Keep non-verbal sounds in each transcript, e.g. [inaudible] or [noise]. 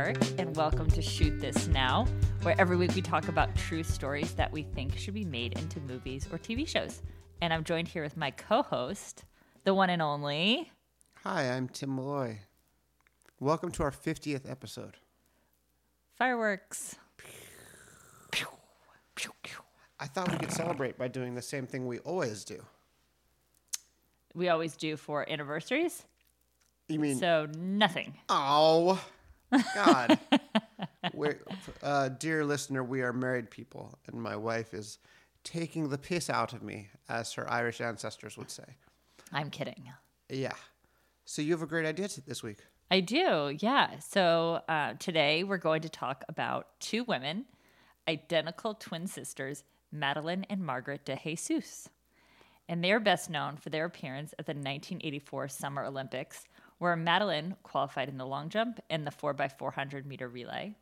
And welcome to Shoot This Now, where every week we talk about true stories that we think should be made into movies or TV shows. And I'm joined here with my co host, the one and only. Hi, I'm Tim Malloy. Welcome to our 50th episode. Fireworks. I thought we could celebrate by doing the same thing we always do. We always do for anniversaries. You mean, So, nothing. oh, God. We're, uh, dear listener, we are married people, and my wife is taking the piss out of me, as her Irish ancestors would say. I'm kidding. Yeah. So you have a great idea t- this week. I do, yeah. So uh, today we're going to talk about two women, identical twin sisters, Madeline and Margaret de Jesus. And they are best known for their appearance at the 1984 Summer Olympics, where Madeline qualified in the long jump and the 4x400 meter relay.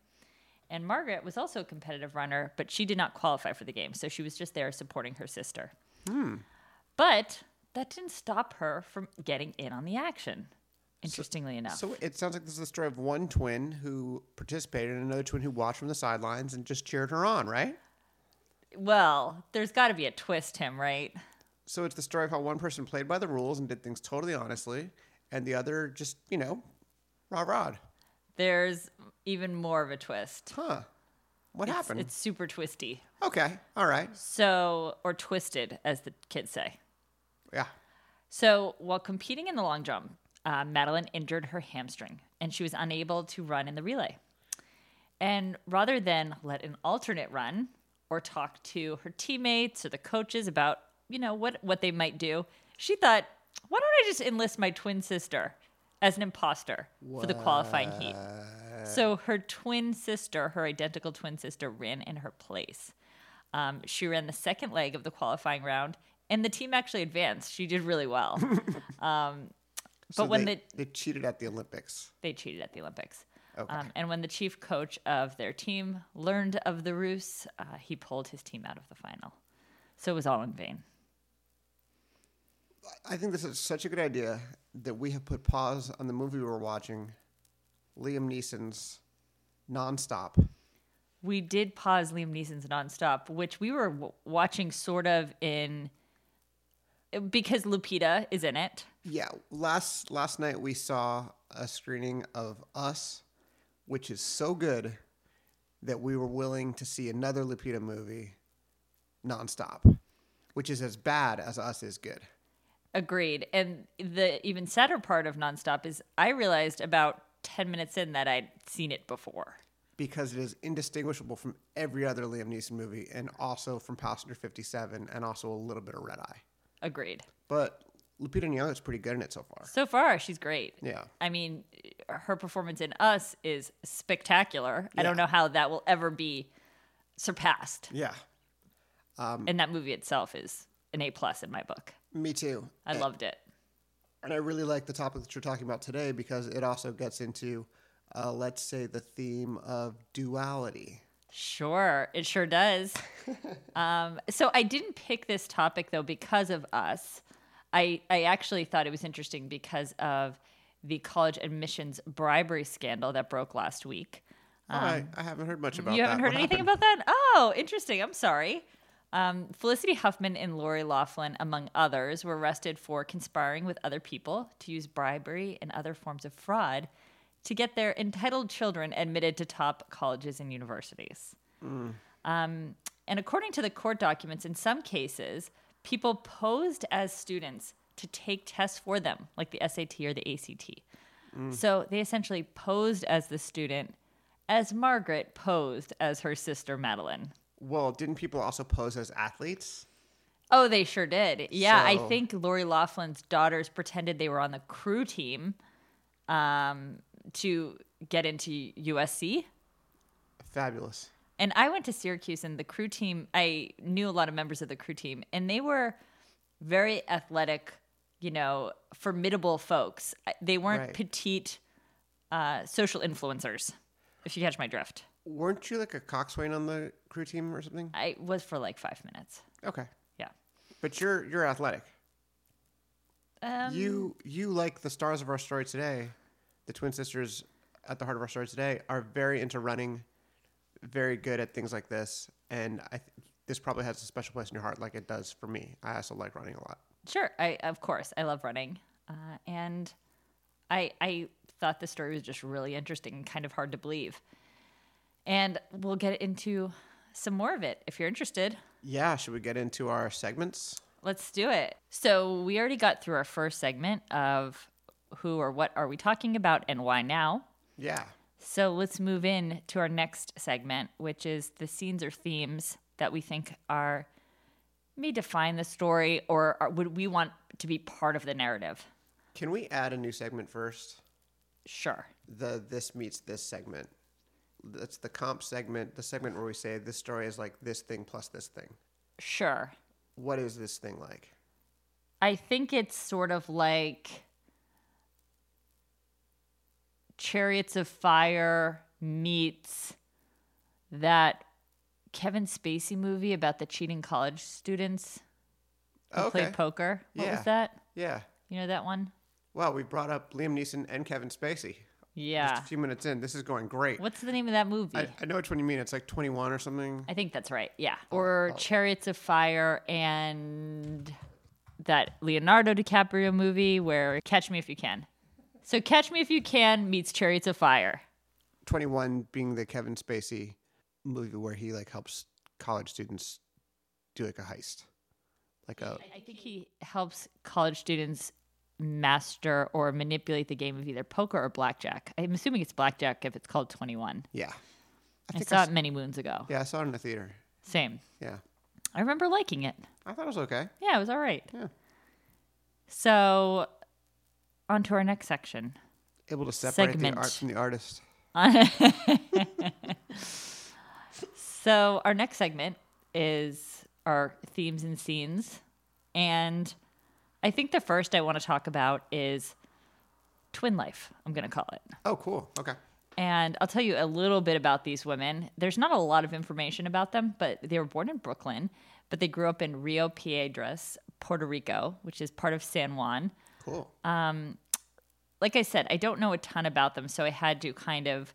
And Margaret was also a competitive runner, but she did not qualify for the game, so she was just there supporting her sister. Hmm. But that didn't stop her from getting in on the action, interestingly enough. So it sounds like this is the story of one twin who participated and another twin who watched from the sidelines and just cheered her on, right? Well, there's got to be a twist, Tim, right? So it's the story of how one person played by the rules and did things totally honestly, and the other just, you know, rah rah. There's even more of a twist. Huh. What It's- happened? It's super twisty. okay. All right. So, or twisted, as the kids say. Yeah. So, while competing in the long jump, uh, Madeline injured her hamstring and she was unable to run in the relay. And rather than let an alternate run or talk to her teammates or the coaches about, you know, what, what they might do, she thought, why don't I just enlist my twin sister as an imposter for the qualifying heat? So her twin sister, her identical twin sister, ran in her place. Um, she ran the second leg of the qualifying round, and the team actually advanced. She did really well. [laughs] um, but So when they, the they cheated at the Olympics. they cheated at the Olympics. Okay. Um, and when the chief coach of their team learned of the ruse, uh, he pulled his team out of the final. So it was all in vain. I think this is such a good idea that we have put pause on the movie we were watching, Liam Neeson's Nonstop. We did pause Liam Neeson's nonstop, which we were w- watching sort of in because Lupita is in it. Yeah, last last night we saw a screening of Us, which is so good that we were willing to see another Lupita movie, Nonstop, which is as bad as Us is good. Agreed. And the even sadder part of nonstop is I realized about 10 minutes in that I'd seen it before. because it is indistinguishable from every other Liam Neeson movie, and also from Passenger 57, and also a little bit of Red Eye. Agreed. But Lupita Nyong'o is pretty good in it so far. So far, she's great. Yeah. I mean, her performance in Us is spectacular. I don't know how that will ever be surpassed. Yeah, um, and that movie itself is an A plus in my book. Me too. I loved it. And I really like the topic that you're talking about today because it also gets into, uh, let's say, the theme of duality. Sure, it sure does. [laughs] um, so I didn't pick this topic though because of us. I I actually thought it was interesting because of the college admissions bribery scandal that broke last week. Oh, I, I haven't heard much about Um, you that. haven't heard What anything happened? about that? Oh, interesting. I'm sorry. Um, Felicity Huffman and Lori Loughlin, among others, were arrested for conspiring with other people to use bribery and other forms of fraud to get their entitled children admitted to top colleges and universities. Um, and according to the court documents, in some cases, people posed as students to take tests for them, like the SAT or the ACT. So they essentially posed as the student, as Margaret posed as her sister Madeline. Well, didn't people also pose as athletes? Oh, they sure did. Yeah, I think Lori Loughlin's daughters pretended they were on the crew team um, to get into USC. Fabulous. And I went to Syracuse, and the crew team, I knew a lot of members of the crew team, and they were very athletic, you know, formidable folks. They weren't Right. petite uh, social influencers, if you catch my drift. Weren't you like a coxswain on the crew team or something? I was for like five minutes. Okay, Yeah. but you're you're athletic. Um, you you like the stars of our story today, the twin sisters at the heart of our story today are very into running, very good at things like this, and I th- this probably has a special place in your heart, like it does for me. I also like running a lot. Sure, I of course I love running, uh, and I I thought the story was just really interesting and kind of hard to believe. And we'll get into some more of it if you're interested. Yeah, should we get into our segments? Let's do it. So we already got through our first segment of who or what are we talking about and why now. Yeah. So let's move in to our next segment, which is the scenes or themes that we think are may define the story or are, would we want to be part of the narrative. Can we add a new segment first? Sure. The this meets this segment. That's the comp segment, the segment where we say this story is like this thing plus this thing. Sure. What is this thing like? I think it's sort of like Chariots of Fire meets that Kevin Spacey movie about the cheating college students who Okay. played poker. What Yeah. was that? Yeah. You know that one? Well, we brought up Liam Neeson and Kevin Spacey. Yeah. Just a few minutes in, this is going great. What's the name of that movie? I, I, know which one you mean. It's like 21 or something. I think that's right. Yeah. Oh, Or oh. Chariots of Fire and that Leonardo DiCaprio movie where Catch Me If You Can. So Catch Me If You Can meets Chariots of Fire. 21 being the Kevin Spacey movie where he like helps college students do like a heist. Like a I think he helps college students master or manipulate the game of either poker or blackjack. I'm assuming it's blackjack if it's called 21. yeah. I I saw I, it many moons ago. yeah, I saw it in the theater. Same. Yeah. I remember liking it. I thought it was okay. Yeah, it was all right. Yeah. So, on to our next section. Able to separate Segment. the art from the artist. [laughs] So, our next segment is our themes and scenes. And I think the first I want to talk about is twin life, I'm going to call it. Oh, cool. Okay. And I'll tell you a little bit about these women. There's not a lot of information about them, but they were born in Brooklyn, but they grew up in Rio Piedras, Puerto Rico, which is part of San Juan. Cool. Like I said, I don't know a ton about them, so I had to kind of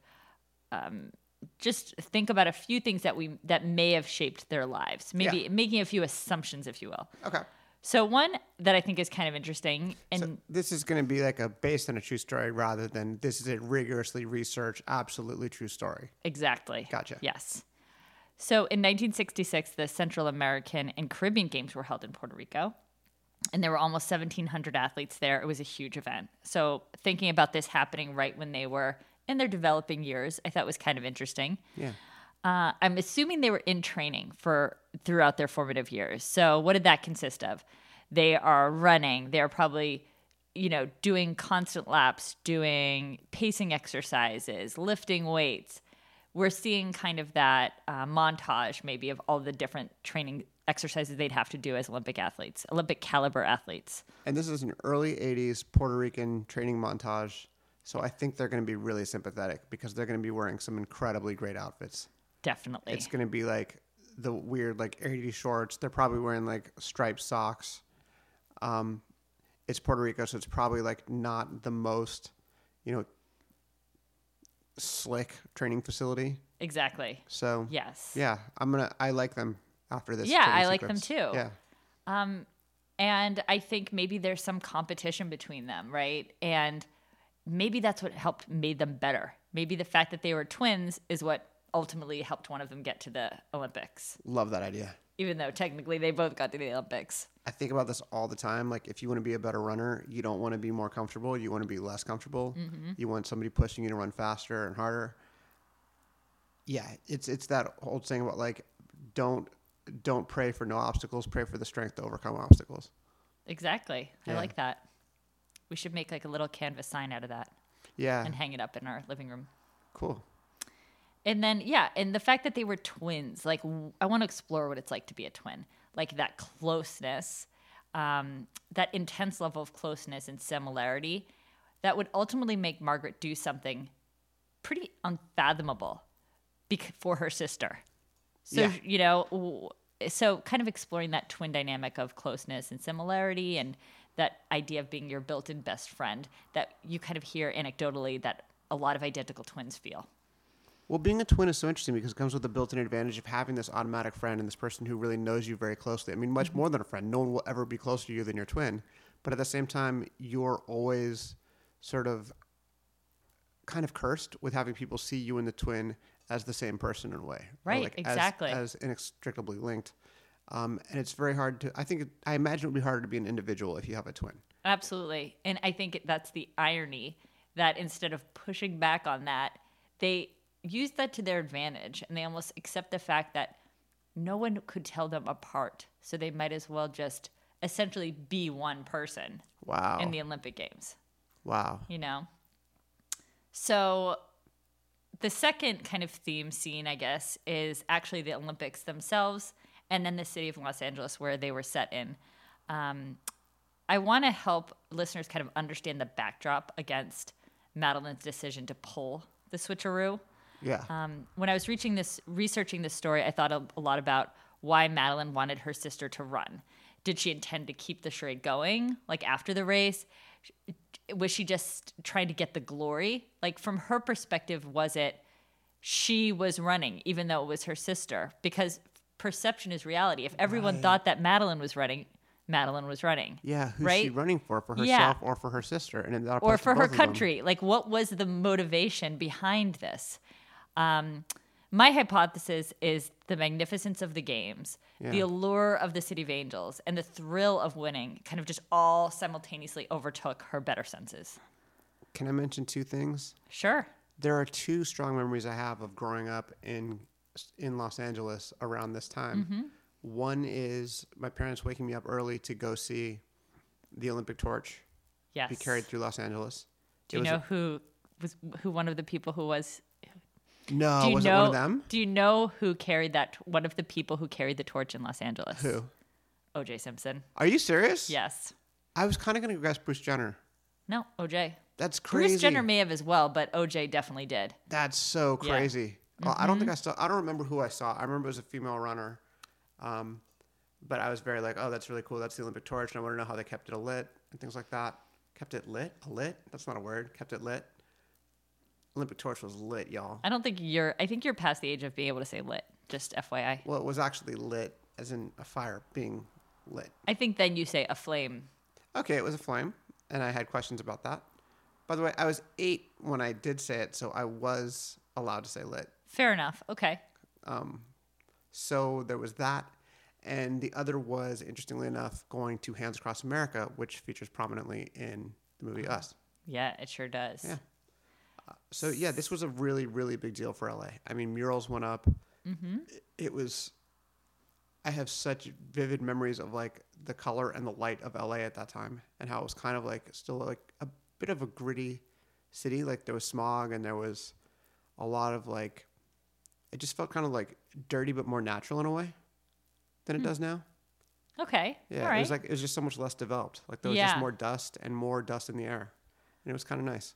um, just think about a few things that we that may have shaped their lives, maybe Yeah. making a few assumptions, if you will. okay. So one that I think is kind of interesting, and So this is going to be like a based on a true story rather than this is a rigorously researched, absolutely true story. Exactly. Gotcha. Yes. So in 1966, the Central American and Caribbean Games were held in Puerto Rico, and there were almost 1,700 athletes there. It was a huge event. So thinking about this happening right when they were in their developing years, I thought was kind of interesting. Yeah. Uh, I'm assuming they were in training for throughout their formative years. So what did that consist of? They are running. They're probably, you know, doing constant laps, doing pacing exercises, lifting weights. We're seeing kind of that uh, montage, maybe, of all the different training exercises they'd have to do as Olympic athletes, Olympic caliber athletes. And this is an early 80s Puerto Rican training montage. So I think they're going to be really sympathetic because they're going to be wearing some incredibly great outfits. Definitely. It's going to be like the weird like 80s shorts. They're probably wearing like striped socks. Um, it's Puerto Rico, so it's probably like not the most, you know, slick training facility. exactly. So Yes. yeah, I'm gonna. I like them after this. Yeah, I like them too. Yeah, Um, and I think maybe there's some competition between them, right? And maybe that's what helped made them better. Maybe the fact that they were twins is what ultimately helped one of them get to the Olympics, love that idea. even though technically they both got to the Olympics. I think about this all the time. Like, if you want to be a better runner, you don't want to be more comfortable. You want to be less comfortable. Mm-hmm. You want somebody pushing you to run faster and harder. Yeah, it's it's that old saying about like, don't don't pray for no obstacles. Pray for the strength to overcome obstacles. Exactly. I like that. We should make like a little canvas sign out of that Yeah, and hang it up in our living room. cool. And then, yeah, and the fact that they were twins, like, I want to explore what it's like to be a twin, like that closeness, um, that intense level of closeness and similarity that would ultimately make Margaret do something pretty unfathomable for her sister. So, Yeah. you know, so kind of exploring that twin dynamic of closeness and similarity and that idea of being your built in best friend that you kind of hear anecdotally that a lot of identical twins feel. Well, being a twin is so interesting because it comes with the built-in advantage of having this automatic friend and this person who really knows you very closely. I mean, much more than a friend. No one will ever be closer to you than your twin. But at the same time, you're always sort of kind of cursed with having people see you and the twin as the same person in a way. Right, like as- exactly. As, inextricably linked. Um, and it's very hard to, I think, it, I imagine it would be harder to be an individual if you have a twin. Absolutely. And I think that's the irony that instead of pushing back on that, they use that to their advantage and they almost accept the fact that no one could tell them apart. So they might as well just essentially be one person Wow. in the Olympic Games, wow. you know? So the second kind of theme scene, I guess, is actually the Olympics themselves and then the city of Los Angeles where they were set in. Um, I want to help listeners kind of understand the backdrop against Madeline's decision to pull the switcheroo. Yeah. Um, when I was reaching this, researching this story, I thought a, a lot about why Madeline wanted her sister to run. Did she intend to keep the charade going, like after the race? Was she just trying to get the glory? Like from her perspective, was it she was running, even though it was her sister? Because perception is reality. If everyone thought that Madeline was running, Madeline was running. yeah. Who's right? she running for? For herself Yeah. or for her sister? And or for her country. Like, what was the motivation behind this? Um, my hypothesis is the magnificence of the games, the allure of the City of Angels, and the thrill of winning kind of just all simultaneously overtook her better senses. Can I mention two things? Sure. There are two strong memories I have of growing up in in Los Angeles around this time. Mm-hmm. One is my parents waking me up early to go see the Olympic torch Yes. be carried through Los Angeles. Do It you know who was who one of the people who was? No, Do you was know? it one of them? Do you know who carried that? One of the people who carried the torch in Los Angeles. Who? O.J. Simpson. Are you serious? Yes. I was kind of going to guess Bruce Jenner. No. O.J. That's crazy. Bruce Jenner may have as well, but O.J. definitely did. That's so Yeah. Mm-hmm. crazy. Well, I don't think I saw. I don't remember who I saw. I remember it was a female runner, um, but I was very like, oh, that's really cool. That's the Olympic torch, and I want to know how they kept it lit and things like that. Kept it lit? A lit? That's not a word. Kept it lit. Olympic torch was lit, y'all. I don't think you're. I think you're past the age of being able to say lit. Just FYI. Well, it was actually lit, as in a fire being lit. I think then you say a flame. Okay, it was a flame, and I had questions about that. By the way, I was eight when I did say it, so I was allowed to say lit. Fair enough. Okay. Um, So there was that. And the other was, interestingly enough, going to Hands Across America, which features prominently in the movie Us. Yeah, it sure does. Yeah. So yeah, this was a really, really big deal for LA. I mean, murals went up. Mm-hmm. It was. I have such vivid memories of like the color and the light of LA at that time, and how it was kind of like still like a bit of a gritty city. Like there was smog and there was a lot of like. It just felt kind of like dirty, but more natural in a way than it does now. Okay. Yeah, it was like it was just so much less developed. Like there was Yeah. just more dust and more dust in the air, and it was kind of nice.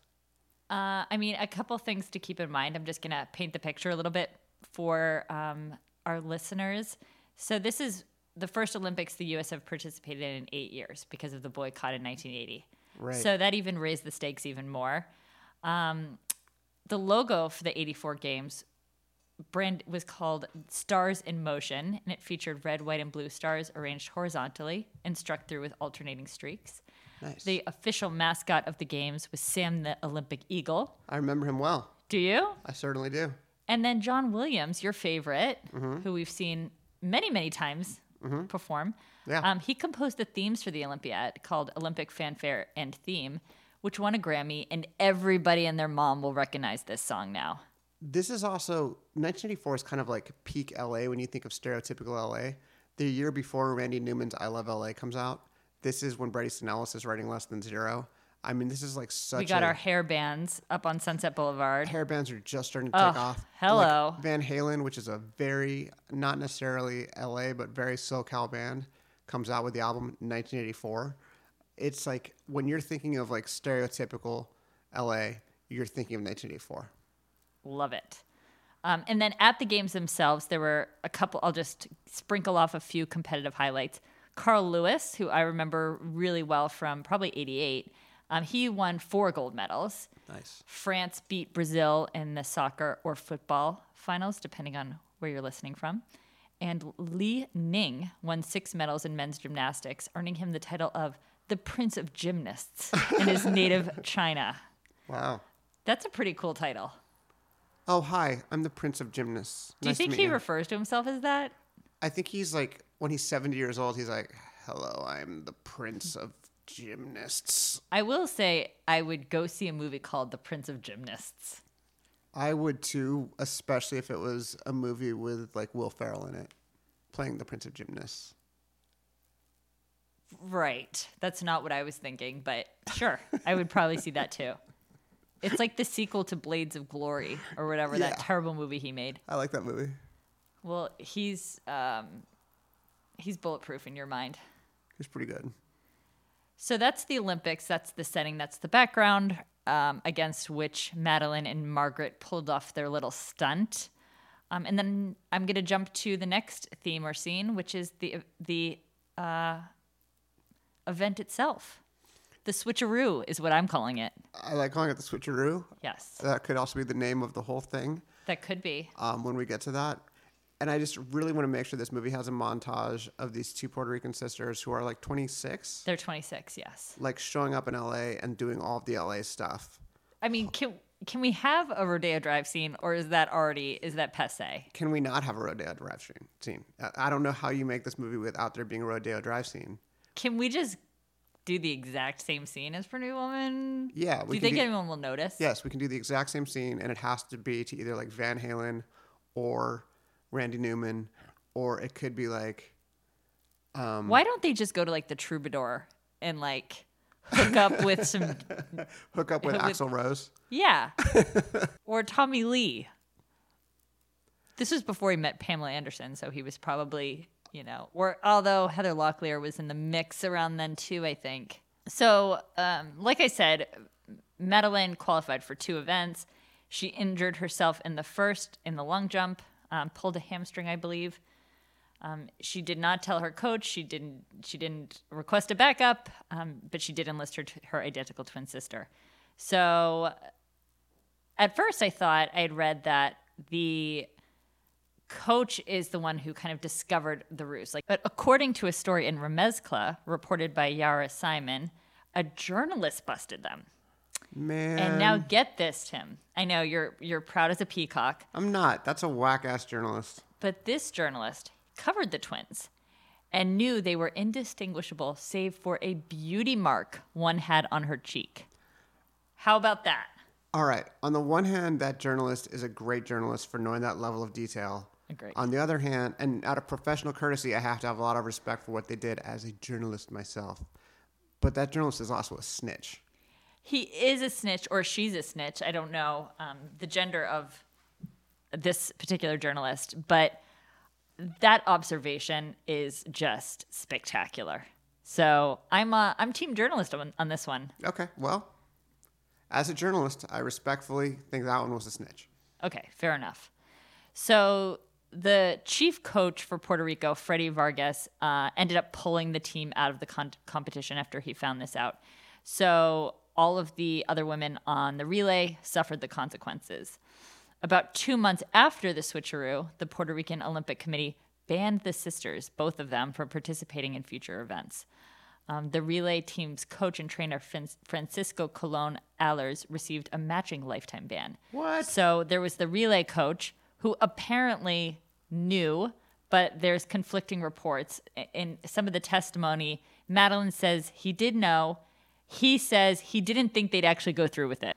Uh, I mean, a couple things to keep in mind. I'm just going to paint the picture a little bit for um, our listeners. So, this is the first Olympics the U.S. have participated in in eight years because of the boycott in 1980. Right. So, that even raised the stakes even more. Um, the logo for the 84 games brand was called Stars in Motion, and it featured red, white, and blue stars arranged horizontally and struck through with alternating streaks. Nice. The official mascot of the games was Sam the Olympic Eagle. I remember him well. Do you? I certainly do. And then John Williams, your favorite, Mm-hmm. who we've seen many, many times perform. Yeah. Um, he composed the themes for the Olympiad called Olympic Fanfare and Theme, which won a Grammy, and everybody and their mom will recognize this song now. This is also 1984 is kind of like peak LA when you think of stereotypical LA. The year before Randy Newman's "I Love LA" comes out, this is when Bret Easton Ellis is writing Less Than Zero. I mean, this is like such. we got a, our hair bands up on Sunset Boulevard. hair bands are just starting to Oh, take off. hello. Like Van Halen, which is a very not necessarily LA but very SoCal band, comes out with the album 1984. It's like when you're thinking of like stereotypical LA, you're thinking of 1984. Love it. Um, and then at the games themselves, there were a couple, I'll just sprinkle off a few competitive highlights. Carl Lewis, who I remember really well from probably 88, um, he won four gold medals. Nice. France beat Brazil in the soccer or football finals, depending on where you're listening from. And Li Ning won six medals in men's gymnastics, earning him the title of the Prince of Gymnasts in his [laughs] native China. Wow. That's a pretty cool title. Oh, hi. I'm the Prince of Gymnasts. Do you Nice to think he refers to himself as that? I think he's like when he's 70 years old. He's like, "Hello, I'm the Prince of Gymnasts." I will say I would go see a movie called The Prince of Gymnasts. I would too, especially if it was a movie with like Will Ferrell in it, playing the Prince of Gymnasts. Right. That's not what I was thinking, but sure. I would probably see that too. It's like the sequel to Blades of Glory or whatever that terrible movie he made. I like that movie. Well, he's um he's bulletproof in your mind. He's pretty good. So that's the Olympics. That's the setting. That's the background um, against which Madeline and Margaret pulled off their little stunt. Um, and then I'm going to jump to the next theme or scene, which is the the uh, event itself. The switcheroo is what I'm calling it. I like calling it the switcheroo. Yes, That could also be the name of the whole thing that could be. um, when we get to that. And I just really want to make sure this movie has a montage of these two Puerto Rican sisters who are like 26, They're 26. Yes. like showing up in LA and doing all of the LA stuff. I mean, can can we have a Rodeo Drive scene, or is that already is that passe? Can we not have a Rodeo Drive scene? scene? I- I don't know how you make this movie without there being a Rodeo Drive scene. Can we just do the exact same scene as Pretty Woman? Yeah, Do you think do- anyone will notice? Yes, we can do the exact same scene, and it has to be to either like Van Halen or Randy Newman, or it could be like um, Why don't they just go to like the Troubadour and like hook up with some [laughs] hook up with [laughs] With- Axl Rose. yeah, [laughs] or Tommy Lee? This was before he met Pamela Anderson, so he was probably you know, or although Heather Locklear was in the mix around then too, I think. So, um, like I said, Madeline qualified for two events. She injured herself in the first in the long jump, um, pulled a hamstring, I believe. Um, she did not tell her coach. She didn't. She didn't request a backup, um, but she did enlist her t- her identical twin sister. So, at first, I thought I had read that the coach is the one who kind of discovered the ruse. Like, but according to a story in Remezcla reported by Yara Simon, a journalist busted them. Man, And now get this, Tim. I know you're you're proud as a peacock, I'm not. That's a whack ass journalist. but this journalist covered the twins and knew they were indistinguishable save for a beauty mark one had on her cheek. How about that? All right. On the one hand, that journalist is a great journalist for knowing that level of detail. Agreed. On the other hand, and out of professional courtesy, I have to have a lot of respect for what they did as a journalist myself. But that journalist is also a snitch. He is a snitch or she's a snitch. I don't know um, the gender of this particular journalist, but that observation is just spectacular. So I'm uh, I'm team journalist on, on this one. Okay, well, as a journalist, I respectfully think that one was a snitch. Okay, fair enough. So the chief coach for Puerto Rico, Freddie Vargas, uh, ended up pulling the team out of the con- competition after he found this out. So all of the other women on the relay suffered the consequences. About two months after the switcheroo, the Puerto Rican Olympic Committee banned the sisters, both of them, from participating in future events. Um, the relay team's coach and trainer, Fran- Francisco Colon Allers, received a matching lifetime ban. What? So there was the relay coach who apparently knew, but there's conflicting reports. In some of the testimony, Madeline says he did know. He says he didn't think they'd actually go through with it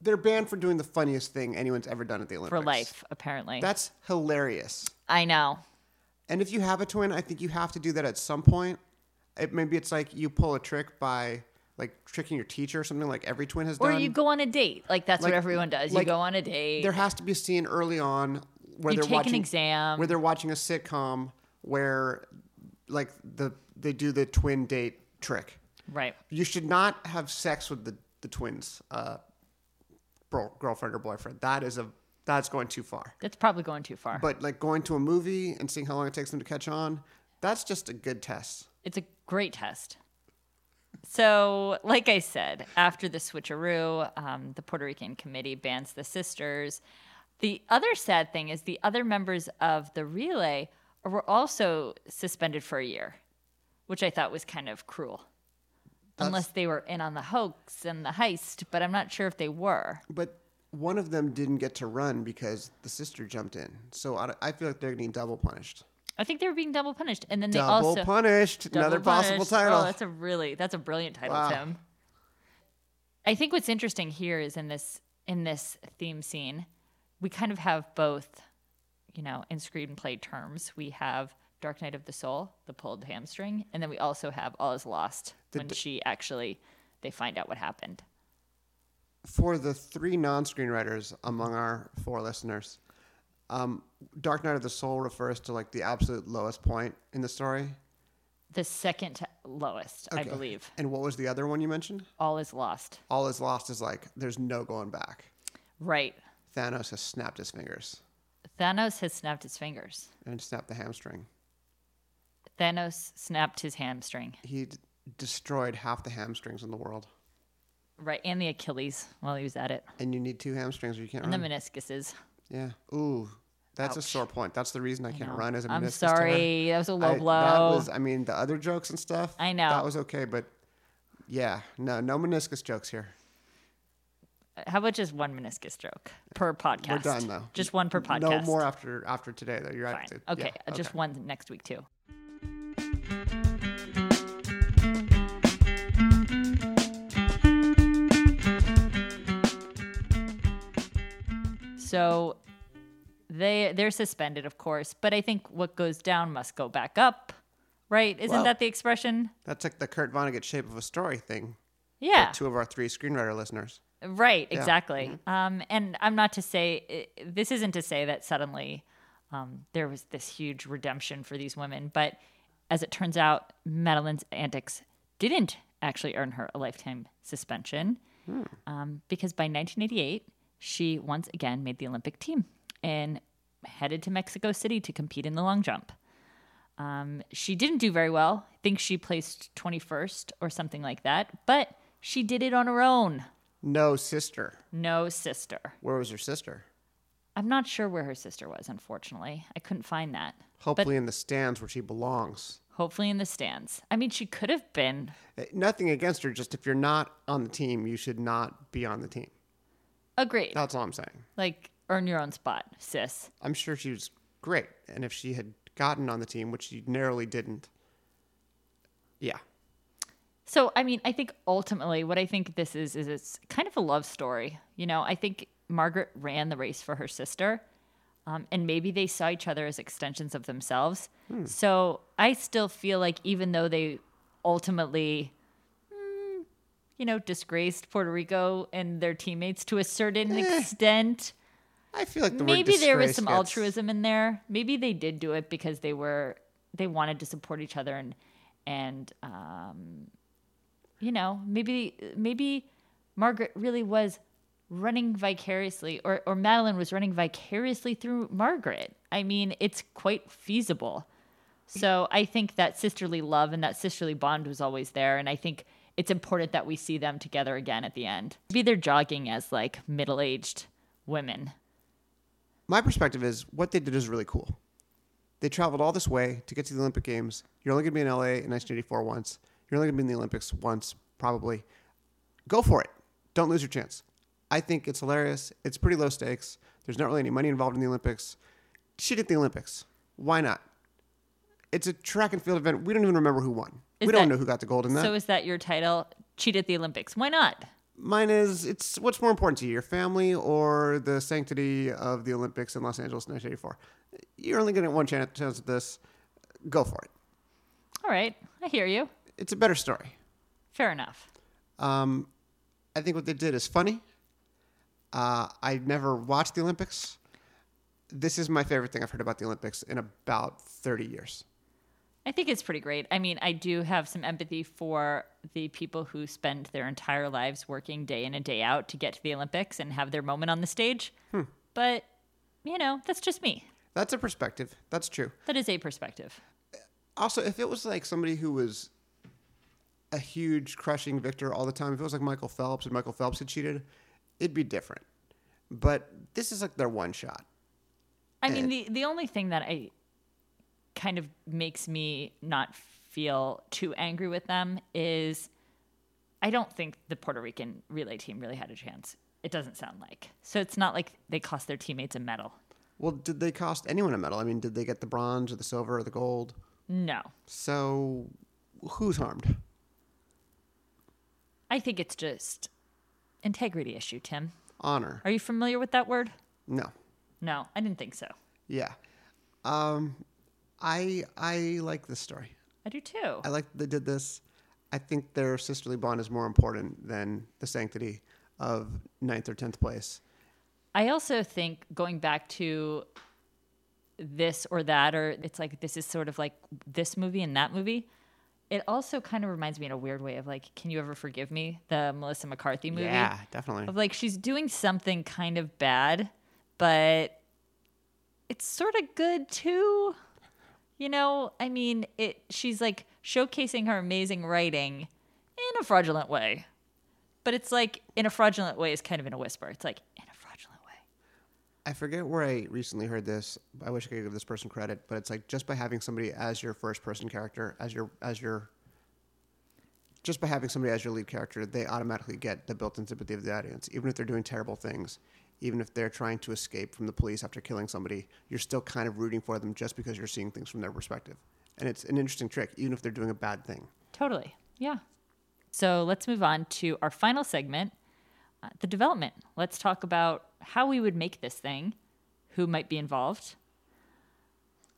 They're banned for doing the funniest thing anyone's ever done at the Olympics. for life, apparently. That's hilarious. I know. And if you have a twin, I think you have to do that at some point. It, maybe it's like you pull a trick by like tricking your teacher or something like every twin has Or done. Or you go on a date. Like that's Like- what everyone does. like, you go on a date. there has to be a scene early on where You they're take an watching exam. where they're watching a sitcom where like the they do the twin date trick. Right. You should not have sex with the the twins, uh, bro, girlfriend or boyfriend. That is a that's going too far. That's probably going too far. But like going to a movie and seeing how long it takes them to catch on, that's just a good test. it's a great test. So, like I said, after the switcheroo, um, the Puerto Rican committee bans the sisters. The other sad thing is the other members of the relay were also suspended for a year, which I thought was kind of cruel. Unless they were in on the hoax and the heist, but I'm not sure if they were. But one of them didn't get to run because the sister jumped in. So I, I feel like they're getting double punished. I think they were being double punished, and then they Double also punished. Double Another possible oh, title. Oh, that's a really that's a brilliant title, Wow. Tim. I think what's interesting here is in this in this theme scene, we kind of have both, you know, in screenplay terms, we have Dark Night of the Soul, the pulled hamstring, and then we also have All Is Lost when she actually they find out what happened. For the three non-screenwriters among our four listeners, um, Dark Night of the Soul refers to like the absolute lowest point in the story. The second to lowest, I believe. And what was the other one you mentioned? All is lost. All is lost is like there's no going back. Right. Thanos has snapped his fingers Thanos has snapped his fingers. and snapped the hamstring. Thanos snapped his hamstring. He d- destroyed half the hamstrings in the world. Right, and the Achilles while he was at it, And you need two hamstrings or you can't and the meniscuses. yeah. Ooh, that's a sore point. That's the reason I can't know. run as a I'm meniscus tear. sorry, that was a low I, blow. That was, I mean, the other jokes and stuff. I know. that was okay, but yeah, no, no meniscus jokes here. How about just one meniscus joke per podcast? We're done though. Just one per podcast. No more after after today though. You're Fine. right. Okay, Yeah, uh, just one next week too. So they they're suspended, of course, but I think what goes down must go back up, right? Isn't Well- that the expression? That's like the Kurt Vonnegut shape of a story thing. Yeah. Two of our three screenwriter listeners. Right, exactly. Um, and I'm not to say this isn't to say that suddenly um, there was this huge redemption for these women, but as it turns out, Madeline's antics didn't actually earn her a lifetime suspension um, because by 1988 she once again made the Olympic team and headed to Mexico City to compete in the long jump. Um, she didn't do very well. I think she placed 21st or something like that, but she did it on her own. No sister. No sister. Where was her sister? I'm not sure where her sister was, unfortunately. I couldn't find that. Hopefully in the stands where she belongs. Hopefully in the stands. I mean, she could have been. Eh, Nothing against her. Just if you're not on the team, you should not be on the team. Agreed. That's all I'm saying. Like, earn your own spot, sis. I'm sure she was great, and if she had gotten on the team, which she narrowly didn't, yeah, So, I mean, I think ultimately what I think this is, is it's kind of a love story. You know, I think Margaret ran the race for her sister, um, and maybe they saw each other as extensions of themselves. So I still feel like even though they ultimately, you know, disgraced Puerto Rico and their teammates to a certain extent, I feel like the maybe there was some gets- altruism in there. Maybe they did do it because they were they wanted to support each other and and um, you know maybe maybe Margaret really was running vicariously or or Madeline was running vicariously through Margaret. I mean, it's quite feasible. So I think that sisterly love and that sisterly bond was always there, and I think it's important that we see them together again at the end. Maybe they're jogging as like middle aged women. My perspective is what they did is really cool. They traveled all this way to get to the Olympic Games. You're only going to be in LA in 1984 once. You're only going to be in the Olympics once, probably. Go for it. Don't lose your chance. I think it's hilarious. It's pretty low stakes. There's not really any money involved in the Olympics. Shit at the Olympics. Why not? It's a track and field event. We don't even remember who won. Is we don't know who got the gold in that. So is that your title? Cheat at the Olympics. Why not? Mine is it's what's more important to you, your family or the sanctity of the Olympics in Los Angeles in 1984. You're only going to get one chance, chance at this. Go for it. All right, I hear you. It's a better story. Fair enough. Um, I think what they did is funny. Uh, I never watched the Olympics. This is my favorite thing I've heard about the Olympics in about 30 years. I think it's pretty great. I mean, I do have some empathy for the people who spend their entire lives working day in and day out to get to the Olympics and have their moment on the stage. Hmm. But, you know, that's just me. That's a perspective. That's true. That is a perspective. Uh, also, if it was like somebody who was a huge crushing victor all the time. If it was like Michael Phelps and Michael Phelps had cheated, it'd be different. But this is like their one shot. I mean, the the only thing that I kind of makes me not feel too angry with them is I don't think the Puerto Rican relay team really had a chance. It doesn't sound like. So it's not like they cost their teammates a medal. Well, did they cost anyone a medal? I mean, did they get the bronze or the silver or the gold? No. So who's harmed? I think it's just integrity issue, Tim. Honor. Are you familiar with that word? No. No, I didn't think so. Yeah. Um, I I like this story. I do too. I like they did this. I think their sisterly bond is more important than the sanctity of ninth or tenth place. I also think going back to this or that, or it's like this is sort of like this movie and that movie. It also kind of reminds me in a weird way of like, Can You Ever Forgive Me? The Melissa McCarthy movie. Yeah, definitely. Of like, she's doing something kind of bad, but it's sort of good too. You know, I mean, it. She's like showcasing her amazing writing in a fraudulent way, but it's like in a fraudulent way is kind of in a whisper. It's like in a fraudulent way. I forget where I recently heard this. I wish I could give this person credit, but it's like just by having somebody as your first person character, as your as your just by having somebody as your lead character, they automatically get the built-in sympathy of the audience, even if they're doing terrible things, even if they're trying to escape from the police after killing somebody. You're still kind of rooting for them just because you're seeing things from their perspective, and it's an interesting trick, even if they're doing a bad thing. Totally. Yeah. So let's move on to our final segment uh, the development. Let's talk about how we would make this thing, who might be involved.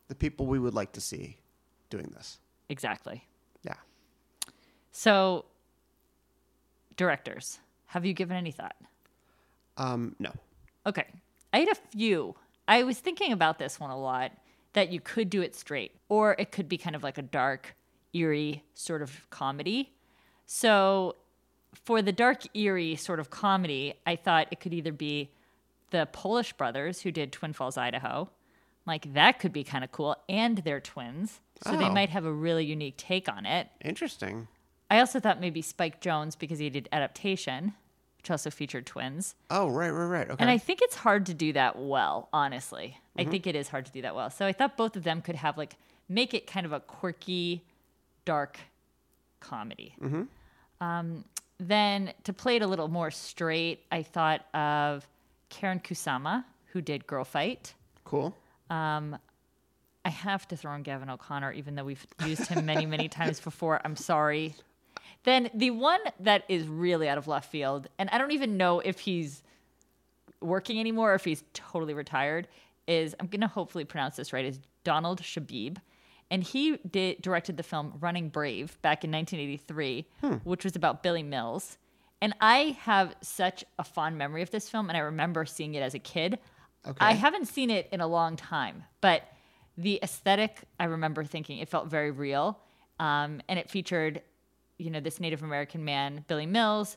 The people we would like to see doing this. Exactly. Yeah. So, directors, have you given any thought? Um, no. Okay. I had a few. I was thinking about this one a lot that you could do it straight, or it could be kind of like a dark, eerie sort of comedy. So, for the dark, eerie sort of comedy, I thought it could either be the Polish brothers who did Twin Falls, Idaho. Like, that could be kind of cool. And they're twins. So, they Oh. might have a really unique take on it. Interesting. I also thought maybe Spike Jonze because he did adaptation, which also featured twins. Oh, right, right, right. Okay. And I think it's hard to do that well, honestly. I think it is hard to do that well. So I thought both of them could have like make it kind of a quirky, dark comedy. Um, then to play it a little more straight, I thought of Karyn Kusama, who did Girl Fight. cool. Um, I have to throw in Gavin O'Connor, even though we've used him many, many [laughs] times before. I'm sorry. Then the one that is really out of left field, and I don't even know if he's working anymore or if he's totally retired, is I'm going to hopefully pronounce this right, is Donald Shebib. And he did, directed the film Running Brave back in 1983, which was about Billy Mills. And I have such a fond memory of this film, and I remember seeing it as a kid. Okay. I haven't seen it in a long time, but the aesthetic, I remember thinking it felt very real. Um, and it featured, you know, this Native American man, Billy Mills,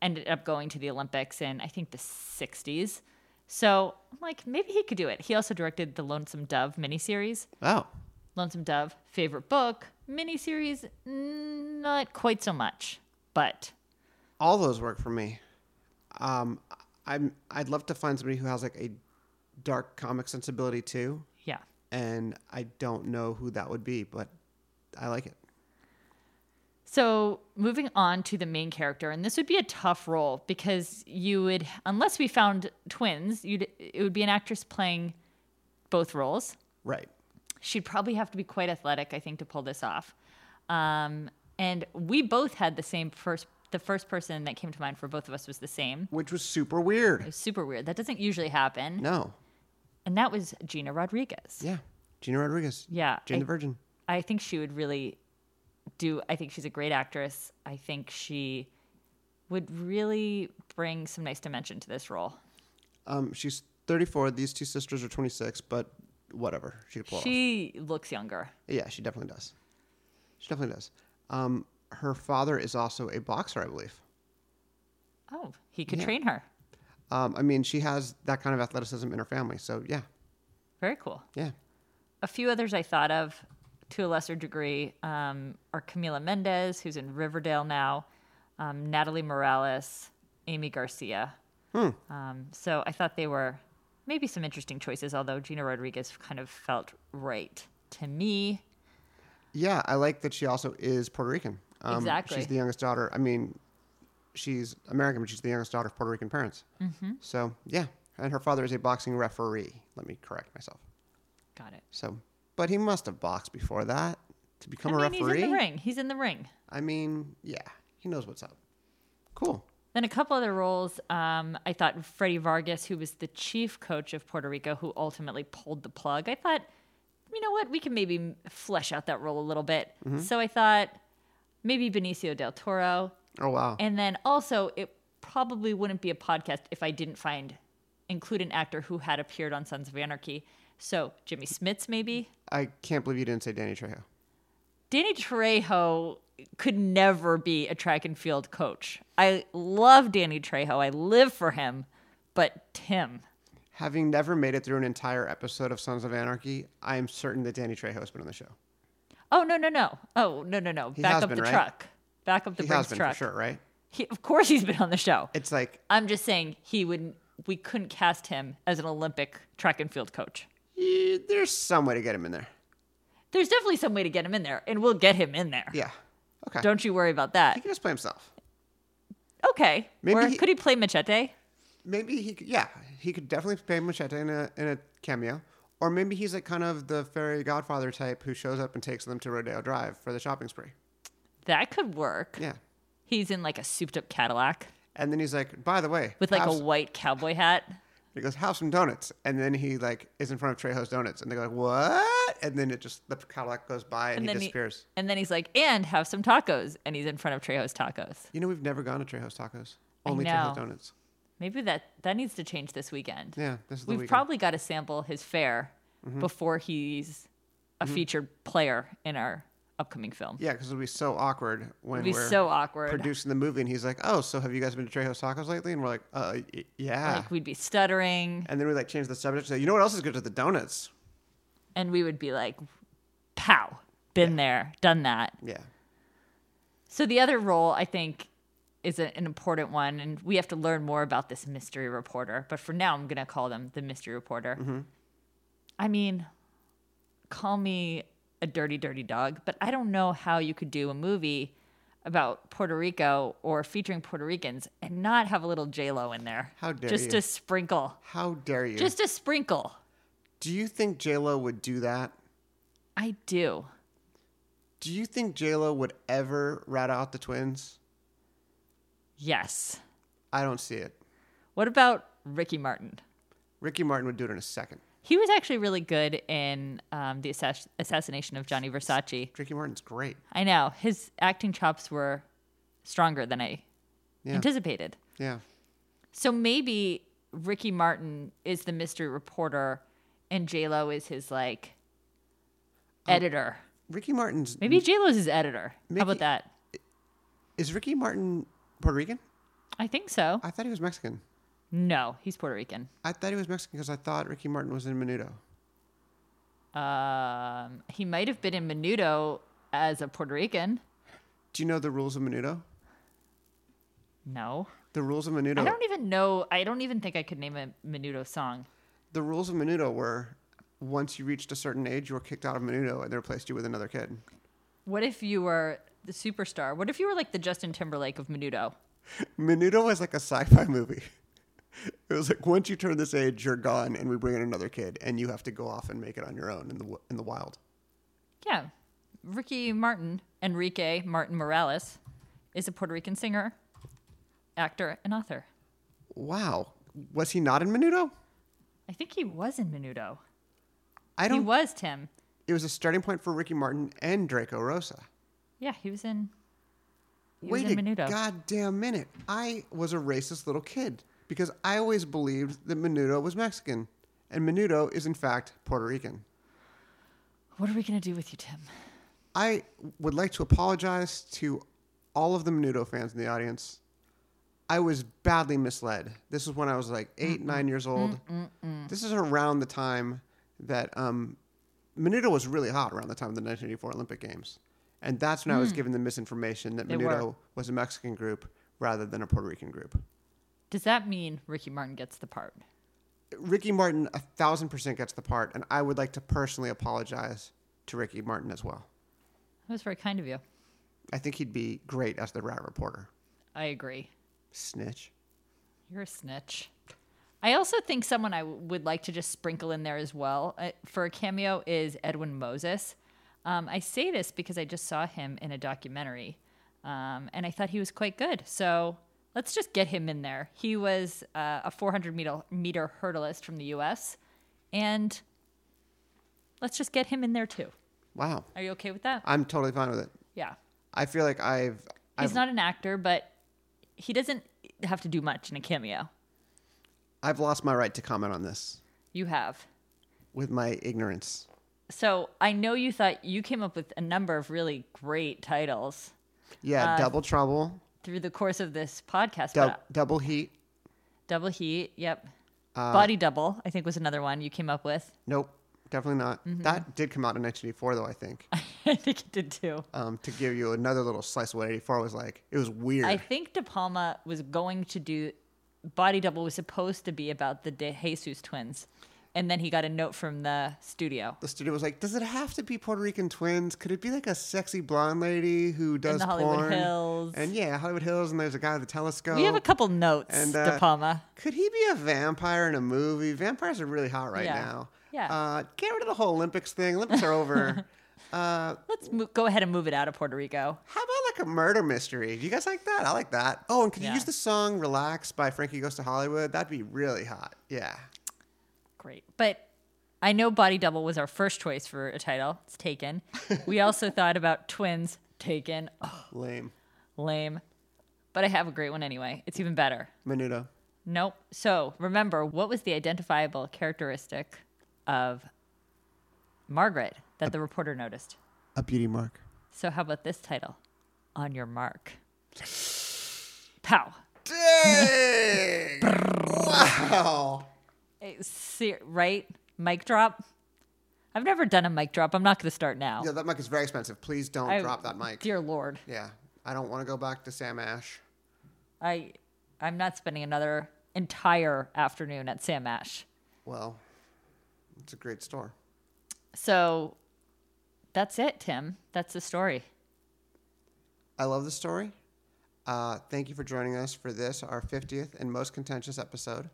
ended up going to the Olympics in, I think, the 60s. So I'm like, maybe he could do it. He also directed the Lonesome Dove miniseries. Oh, Lonesome Dove, favorite book, miniseries, not quite so much, but all those work for me. Um, I'm. I'd love to find somebody who has like a dark comic sensibility too, yeah. and I don't know who that would be, but I like it. So moving on to the main character, and this would be a tough role because you would, unless we found twins, you'd it would be an actress playing both roles. Right. She'd probably have to be quite athletic, I think, to pull this off. Um, and we both had the same first. The first person that came to mind for both of us was the same. Which was super It weird. was super weird. That doesn't usually happen. No. And that was Gina Rodriguez. Yeah. Gina Rodriguez. Yeah, Jane I- the Virgin. I think she would really do. I think she's a great actress. I think she would really bring some nice dimension to this role. Um, she's 34. These two sisters are 26, but whatever. She could pull it off. She looks younger. Yeah, she definitely does. She definitely does. Um, her father is also a boxer, I believe. Oh, he could Yeah. train her. Um, I mean, she has that kind of athleticism in her family. So yeah, Very cool. yeah. A few others I thought of to a lesser degree um, are Camila Mendes, who's in Riverdale now, um, Natalie Morales, Aimee Garcia. Um, so I thought they were maybe some interesting choices, although Gina Rodriguez kind of felt right to me. Yeah, I like that she also is Puerto Rican. Um, Exactly. She's the youngest daughter. I mean, she's American, but she's the youngest daughter of Puerto Rican parents. Mm-hmm. So yeah, and her father is a boxing referee. Let me correct myself. Got it. So, but he must have boxed before that to become I a mean, referee. he's in the ring. He's in the ring. I mean, yeah, he knows what's up. Cool. Then a couple other roles. Um, I thought Freddie Vargas, who was the chief coach of Puerto Rico, who ultimately pulled the plug. I thought, you know what, we can maybe flesh out that role a little bit. So I thought maybe Benicio del Toro, Oh wow. and then also it probably wouldn't be a podcast if I didn't find include an actor who had appeared on Sons of Anarchy. So Jimmy Smits, maybe. I can't believe you didn't say Danny Trejo. Danny Trejo could never be a track and field coach. I love Danny Trejo. I live for him, but Tim. Having never made it through an entire episode of Sons of Anarchy, I am certain that Danny Trejo has been on the show. Oh no no no! Oh no no no! He Back up been, the right? truck. Back up the he been truck. for sure, right? He, of course, he's been on the show. It's like I'm just saying he would. We couldn't cast him as an Olympic track and field coach. Eh, there's some way to get him in there. There's definitely some way to get him in there, and we'll get him in there. Yeah. Okay. Don't you worry about that. he can just play himself. Okay. Maybe or he- could he play Machete? Maybe he could, yeah, he could definitely play Machete in a, in a cameo. Or maybe he's like kind of the fairy godfather type who shows up and takes them to Rodeo Drive for the shopping spree. That could work. Yeah. He's in like a souped up Cadillac And then he's like, by the way, with like a white cowboy hat. He goes, have some donuts. And then he like is in front of Trejo's Donuts. And they go, like, what? And then it just, the Cadillac goes by and, And he then he- disappears. And then he's like, and have some tacos. And he's in front of Trejo's tacos. You know, we've never gone to Trejo's Tacos. Only. Trejo's Donuts. Maybe that that needs to change this weekend. Yeah, this is We've weekend. probably got to sample his fare Mm-hmm. before he's a featured player in our upcoming film. yeah, because it'll be so awkward when It'd be we're so awkward. producing the movie and he's like, oh, so have you guys been to Trejo's Tacos lately? And we're like, uh, y- yeah. Like we'd be stuttering, And then we like change the subject. Say, you know what else is good to the donuts? and we would be like, "Pow, been there, done that." Yeah. So the other role I think is a, an important one, and we have to learn more about this mystery reporter. But for now, I'm gonna call them the mystery reporter. Mm-hmm. I mean, call me a dirty, dirty dog, but I don't know how you could do a movie about Puerto Rico or featuring Puerto Ricans and not have a little J Lo in there. How dare Just you. Just a sprinkle. How dare you? Just a sprinkle. Do you think J Lo would do that? I do. Do you think J Lo would ever rat out the twins? Yes. I don't see it. What about Ricky Martin? Ricky Martin would do it in a second. He was actually really good in um, the assass- assassination of Gianni Versace. Ricky Martin's great. I know his acting chops were stronger than I Yeah. anticipated. Yeah. So maybe Ricky Martin is the mystery reporter, and J Lo is his like editor. Ricky Martin's. Maybe J Lo's his editor. How about that? Is Ricky Martin Puerto Rican? I think so. I thought he was Mexican. No, he's Puerto Rican. I thought he was Mexican because I thought Ricky Martin was in Menudo. Um, he might have been in Menudo as a Puerto Rican. Do you know the rules of Menudo? No, The rules of Menudo. I don't even know. I don't even think I could name a Menudo song. The rules of Menudo were once you reached a certain age, you were kicked out of Menudo and they replaced you with another kid. What if you were the superstar? What if you were like the Justin Timberlake of Menudo? [laughs] Menudo was like a sci-fi movie. [laughs] It was like once you turn this age, you're gone, and we bring in another kid, and you have to go off and make it on your own in the in the wild. Yeah. Ricky Martin, Enrique Martin Morales, is a Puerto Rican singer, actor, and author. Wow, was he not in Menudo? I think he was in Menudo. I don't. He was Tim. It was a starting point for Ricky Martin and Draco Rosa. Yeah, he was in. He Wait was in a Menudo. goddamn minute! I was a racist little kid because I always believed that Menudo was Mexican, and Menudo is in fact Puerto Rican. What are we gonna do with you, Tim? I would like to apologize to all of the Menudo fans in the audience. I was badly misled. This is when I was like 8 nine years old. This is around the time that um, Menudo was really hot around the time of the 1984 Olympic Games, and that's when I was given the misinformation that. Menudo was a Mexican group rather than a Puerto Rican group. Does that mean Ricky Martin gets the part? Ricky Martin a thousand percent gets the part, and I would like to personally apologize to Ricky Martin as well. That was very kind of you. I think he'd be great as the rat reporter. I agree. Snitch. You're a snitch. I also think someone I w- would like to just sprinkle in there as well uh, for a cameo is Edwin Moses. Um, I say this because I just saw him in a documentary, um, and I thought he was quite good. So let's just get him in there. He was uh, a 400 meter, meter hurdleist from the U.S., and let's just get him in there too. Wow. Are you okay with that? I'm totally fine with it. Yeah. I feel like I've. He's I've, not an actor, but he doesn't have to do much in a cameo. I've lost my right to comment on this You have. with my ignorance. So I know you thought you came up with a number of really great titles Yeah, Uh, double trouble, through the course of this podcast. dou- double heat. double heat, yep. Uh, Body double, I think was another one you came up with. Nope, definitely not. Mm-hmm. That did come out in 1984, though. I think [laughs] I think it did too. um, to give you another little slice of what 84 was like. It was weird. I think De Palma was going to do Body Double was supposed to be about the De Jesus twins, and then he got a note from the studio the studio was like, "Does it have to be Puerto Rican twins? Could it be like a sexy blonde lady who does the Hollywood porn?" Hills. And yeah, Hollywood Hills, and there's a guy with a telescope. we have a couple notes, And, De uh, Palma. Could he be a vampire in a movie? Vampires are really hot right Yeah. now. Yeah. Uh, get rid of the whole Olympics thing. Olympics are over. [laughs] uh, Let's mo- go ahead and move it out of Puerto Rico. how about like a murder mystery? Do you guys like that? I like that. Oh, and could you use the song "Relax" by Frankie Goes to Hollywood? That'd be really hot. Yeah. Great. But I know Body Double was our first choice for a title. It's taken. [laughs] we also thought about Twins, taken. Oh, Lame. lame. But I have a great one anyway. It's even better. Menudo. Nope. So remember, what was the identifiable characteristic of Margaret that the reporter noticed? A beauty mark. So how about this title? On your mark. Pow. Dang! wow. Eh, Right? Mic drop? I've never done a mic drop. I'm not going to start now. Yeah, that mic is very expensive. Please don't I- drop that mic. Dear Lord. Yeah, I don't want to go back to Sam Ash. I I'm not spending another entire afternoon at Sam Ash. Well, it's a great store. So that's it, Tim. That's the story. I love the story. Uh, thank you for joining us for this, our 50th and most contentious episode.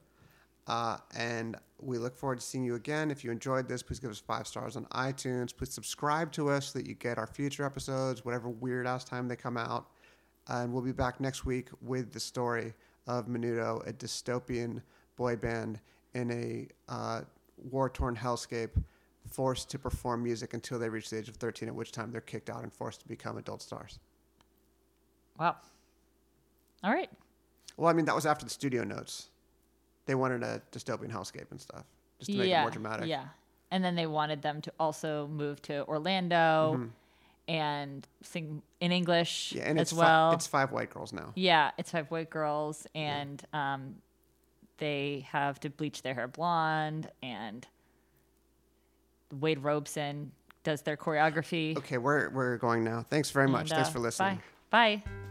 Uh, and we look forward to seeing you again. If you enjoyed this, please give us five stars on iTunes. Please subscribe to us so that you get our future episodes, whatever weird ass time they come out. And we'll be back next week with the story of Menudo, a dystopian boy band in a uh, war torn hellscape, forced to perform music until they reach the age of 13, at which time they're kicked out and forced to become adult stars. Wow. All right. Well, I mean, that was after the studio notes. They wanted a dystopian hellscape and stuff, just to make yeah. it more dramatic. Yeah. And then they wanted them to also move to Orlando and sing in English Mm-hmm. Yeah, and as it's well. Fi- it's five white girls now. yeah, it's five white girls, and um, they have to bleach their hair blonde, and Wade Robson does their choreography. Okay, we're we're going now. Thanks very much. And, Thanks uh, for listening. Bye. Bye.